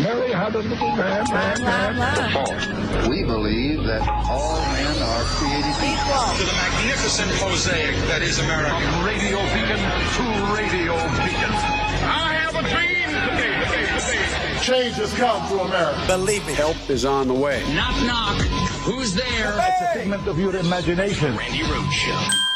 Mary had a little man, man, man. We believe that all men are created equal. to the magnificent mosaic that is America. Radio beacon to radio beacon. I have a dream today. Change has come to America. Believe me. Help is on the way. Knock, knock. Who's there? It's a figment of your imagination. Randi Rhodes Show. Turn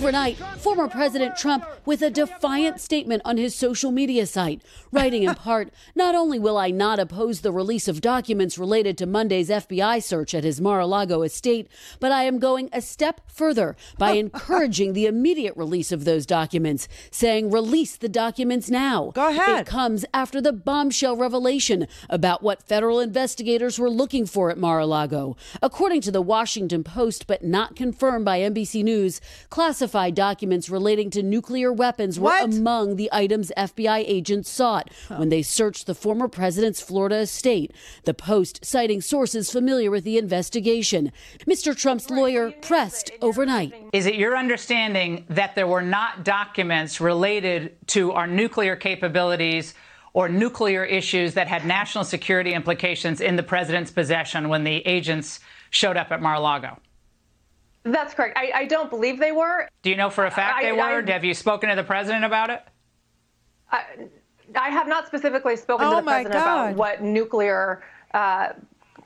Overnight, former President Trump with a defiant statement on his social media site, writing in part, Not only will I not oppose the release of documents related to Monday's FBI search at his Mar a Lago estate, but I am going a step further by encouraging the immediate release of those documents, saying, Release the documents now. Go ahead. It comes after the bombshell revelation about what federal investigators were looking for at Mar a Lago. According to the Washington Post, but not confirmed by NBC News, classified documents relating to nuclear weapons were What? among the items FBI agents sought when they searched the former president's Florida estate. The Post citing sources familiar with the investigation. Mr. Trump's lawyer pressed overnight. Is it your understanding that there were not documents related to our nuclear capabilities or nuclear issues that had national security implications in the president's possession when the agents showed up at Mar-a-Lago? That's correct. I, I don't believe they were. Do you know for a fact I- they I- were? Have you spoken to the president about it? I, I have not specifically spoken Oh to the president God. about what nuclear uh, c-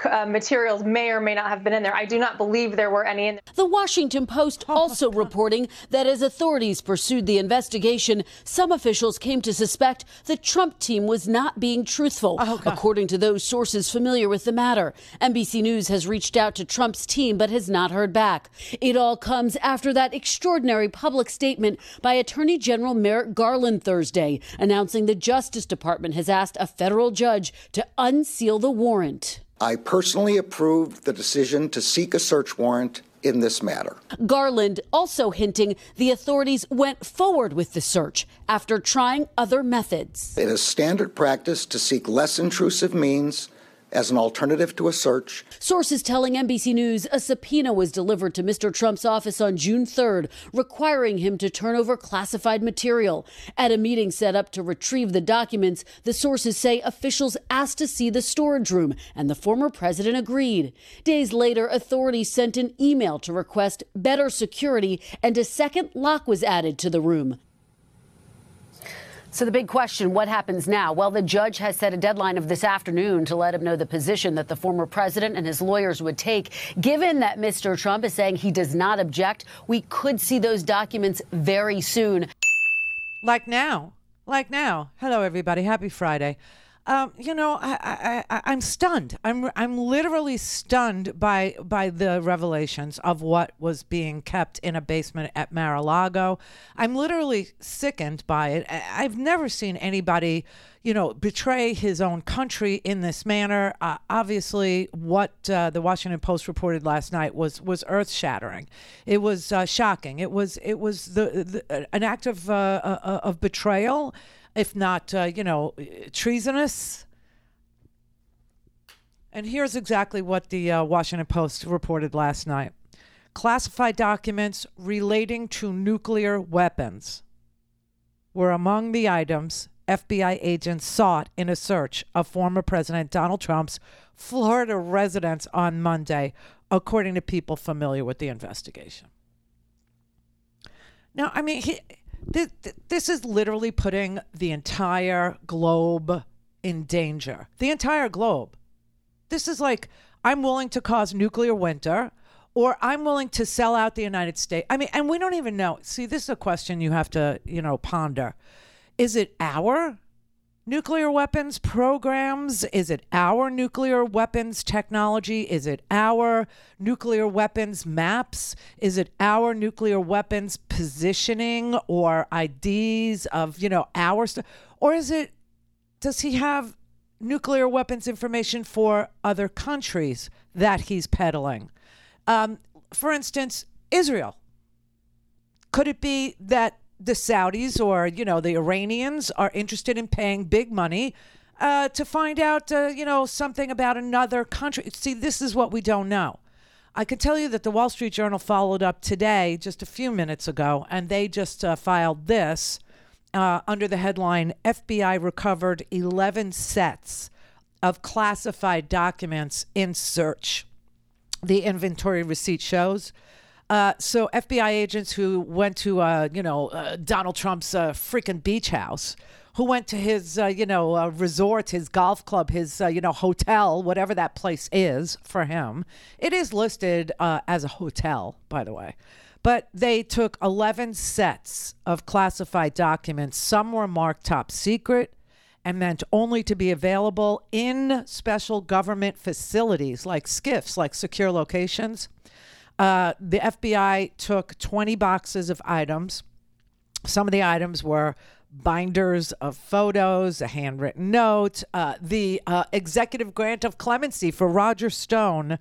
uh, materials may or may not have been in there. I do not believe there were any in there. The Washington Post also reporting that as authorities pursued the investigation, some officials came to suspect the Trump team was not being truthful, according to those sources familiar with the matter. NBC News has reached out to Trump's team but has not heard back. It all comes after that extraordinary public statement by Attorney General Merrick Garland Thursday, announcing the Justice Department has asked a federal judge to unseal the warrant. I personally approved the decision to seek a search warrant in this matter. Garland also hinting the authorities went forward with the search after trying other methods. It is standard practice to seek less intrusive means as an alternative to a search. Sources telling NBC News a subpoena was delivered to Mr. Trump's office on June 3rd, requiring him to turn over classified material. At a meeting set up to retrieve the documents, the sources say officials asked to see the storage room, and the former president agreed. Days later, authorities sent an email to request better security, and a second lock was added to the room. So, the big question what happens now? Well, the judge has set a deadline of this afternoon to let him know the position that the former president and his lawyers would take. Given that Mr. Trump is saying he does not object, we could see those documents very soon. Like now. Like now. Hello, everybody. Happy Friday. Um, you know, I, I, I, I'm stunned. I'm, I'm literally stunned by, by the revelations of what was being kept in a basement at Mar-a-Lago. I'm literally sickened by it. I- I've never seen anybody, you know, betray his own country in this manner. Uh, obviously, what uh, the Washington Post reported last night was was earth shattering. It was uh, shocking. It was it was the, the an act of uh, uh, of betrayal, if not uh, you know treasonous. And here's exactly what the uh, Washington Post reported last night: classified documents relating to nuclear weapons were among the items FBI agents sought in a search of former President Donald Trump's Florida residence on Monday, according to people familiar with the investigation. Now, I mean, he, this, is literally putting the entire globe in danger. The entire globe. This is like, I'm willing to cause nuclear winter or I'm willing to sell out the United States. I mean, and we don't even know. See, this is a question you have to, you know, ponder. Is it our nuclear weapons programs? Is it our nuclear weapons technology? Is it our nuclear weapons maps? Is it our nuclear weapons positioning or IDs of, you know, our stuff? Or is it, does he have nuclear weapons information for other countries that he's peddling? Um, for instance, Israel. Could it be that the Saudis or you know the Iranians are interested in paying big money uh, to find out uh, you know something about another country? See, this is what we don't know. I can tell you that the Wall Street Journal followed up today, just a few minutes ago, and they just uh, filed this uh, under the headline FBI recovered 11 sets of classified documents in search. The inventory receipt shows. Uh, so FBI agents who went to, uh, you know, uh, Donald Trump's uh, freaking beach house, who went to his, uh, you know, resort, his golf club, his, you know, hotel, whatever that place is for him. It is listed as a hotel, by the way. But they took 11 sets of classified documents. Some were marked top secret and meant only to be available in special government facilities like SCIFs, like secure locations. Uh, the FBI took 20 boxes of items. Some of the items were binders of photos, a handwritten note, uh, the uh, executive grant of clemency for Roger Stone,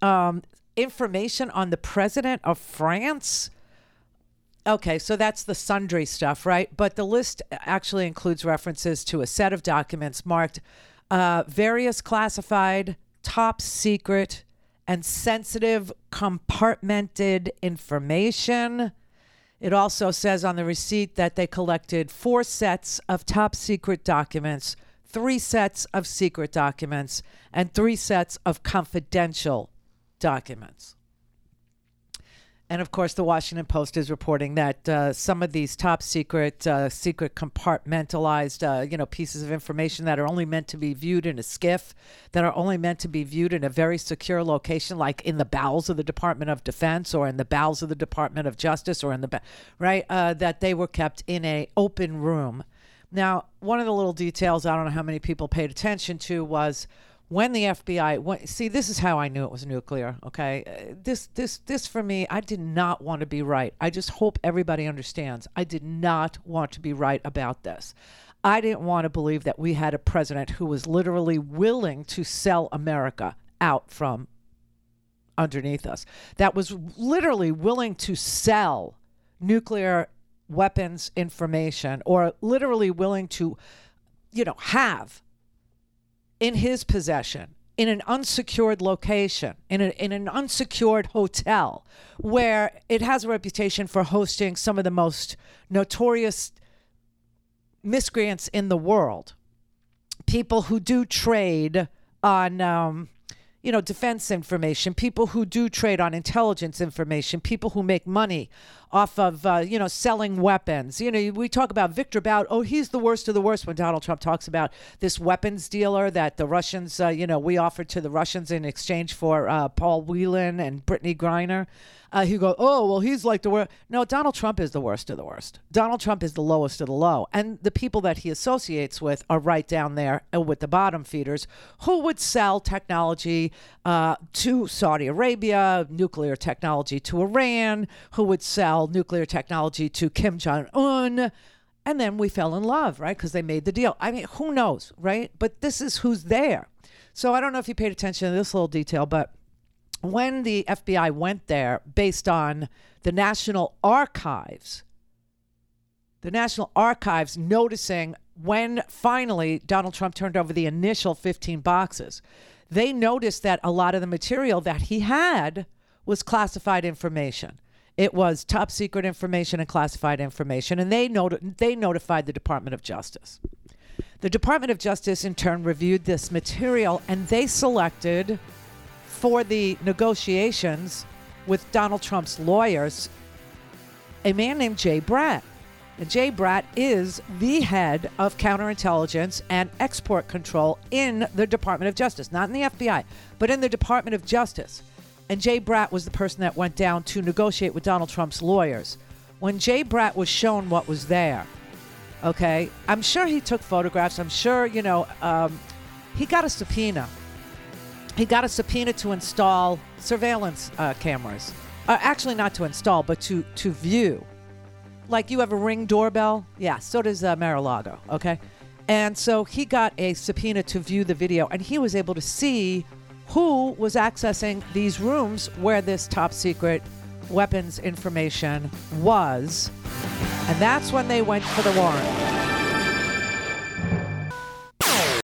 um, information on the president of France. Okay, so that's the sundry stuff, right? But the list actually includes references to a set of documents marked uh, various classified, top secret, and sensitive compartmented information. It also says on the receipt that they collected four sets of top secret documents, three sets of secret documents, and three sets of confidential documents. And of course, the Washington Post is reporting that uh, some of these top secret, uh, secret compartmentalized, uh, you know, pieces of information that are only meant to be viewed in a SCIF, that are only meant to be viewed in a very secure location, like in the bowels of the Department of Defense or in the bowels of the Department of Justice or in the, right, uh, that they were kept in a open room. Now, one of the little details I don't know how many people paid attention to was when the FBI when, see this is how I knew it was nuclear okay? Uh, this this this for me I did not want to be right. I just hope everybody understands. I did not want to be right about this. I didn't want to believe that we had a president who was literally willing to sell America out from underneath us that was literally willing to sell nuclear weapons information or literally willing to you know have in his possession in an unsecured location, in, a, in an unsecured hotel, where it has a reputation for hosting some of the most notorious miscreants in the world. People who do trade on um, you know, defense information, people who do trade on intelligence information, people who make money off of, uh, you know, selling weapons. You know, we talk about Victor Bout. Oh, he's the worst of the worst when Donald Trump talks about this weapons dealer that the Russians, uh, you know, we offered to the Russians in exchange for uh, Paul Whelan and Brittney Griner uh, he go, oh, well, he's like the worst. No, Donald Trump is the worst of the worst. Donald Trump is the lowest of the low. And the people that he associates with are right down there uh, with the bottom feeders who would sell technology uh, to Saudi Arabia, nuclear technology to Iran, who would sell nuclear technology to Kim Jong un. And then we fell in love, right? Because they made the deal. I mean, who knows, right? But this is who's there. So I don't know if you paid attention to this little detail, but when the FBI went there based on the National Archives, the National Archives noticing when finally Donald Trump turned over the initial 15 boxes, they noticed that a lot of the material that he had was classified information. It was top secret information and classified information, and they, not- they notified the Department of Justice. The Department of Justice, in turn, reviewed this material and they selected for the negotiations with Donald Trump's lawyers a man named Jay Bratt. And Jay Bratt is the head of counterintelligence and export control in the Department of Justice, not in the FBI, but in the Department of Justice. And Jay Bratt was the person that went down to negotiate with Donald Trump's lawyers. When Jay Bratt was shown what was there, okay, I'm sure he took photographs. I'm sure, you know, um, he got a subpoena he got a subpoena to install surveillance uh, cameras. Uh, actually, not to install, but to to view. Like you have a ring doorbell, yeah. So does uh, Mar-a-Lago. Okay, and so he got a subpoena to view the video, and he was able to see who was accessing these rooms where this top secret weapons information was, and that's when they went for the warrant.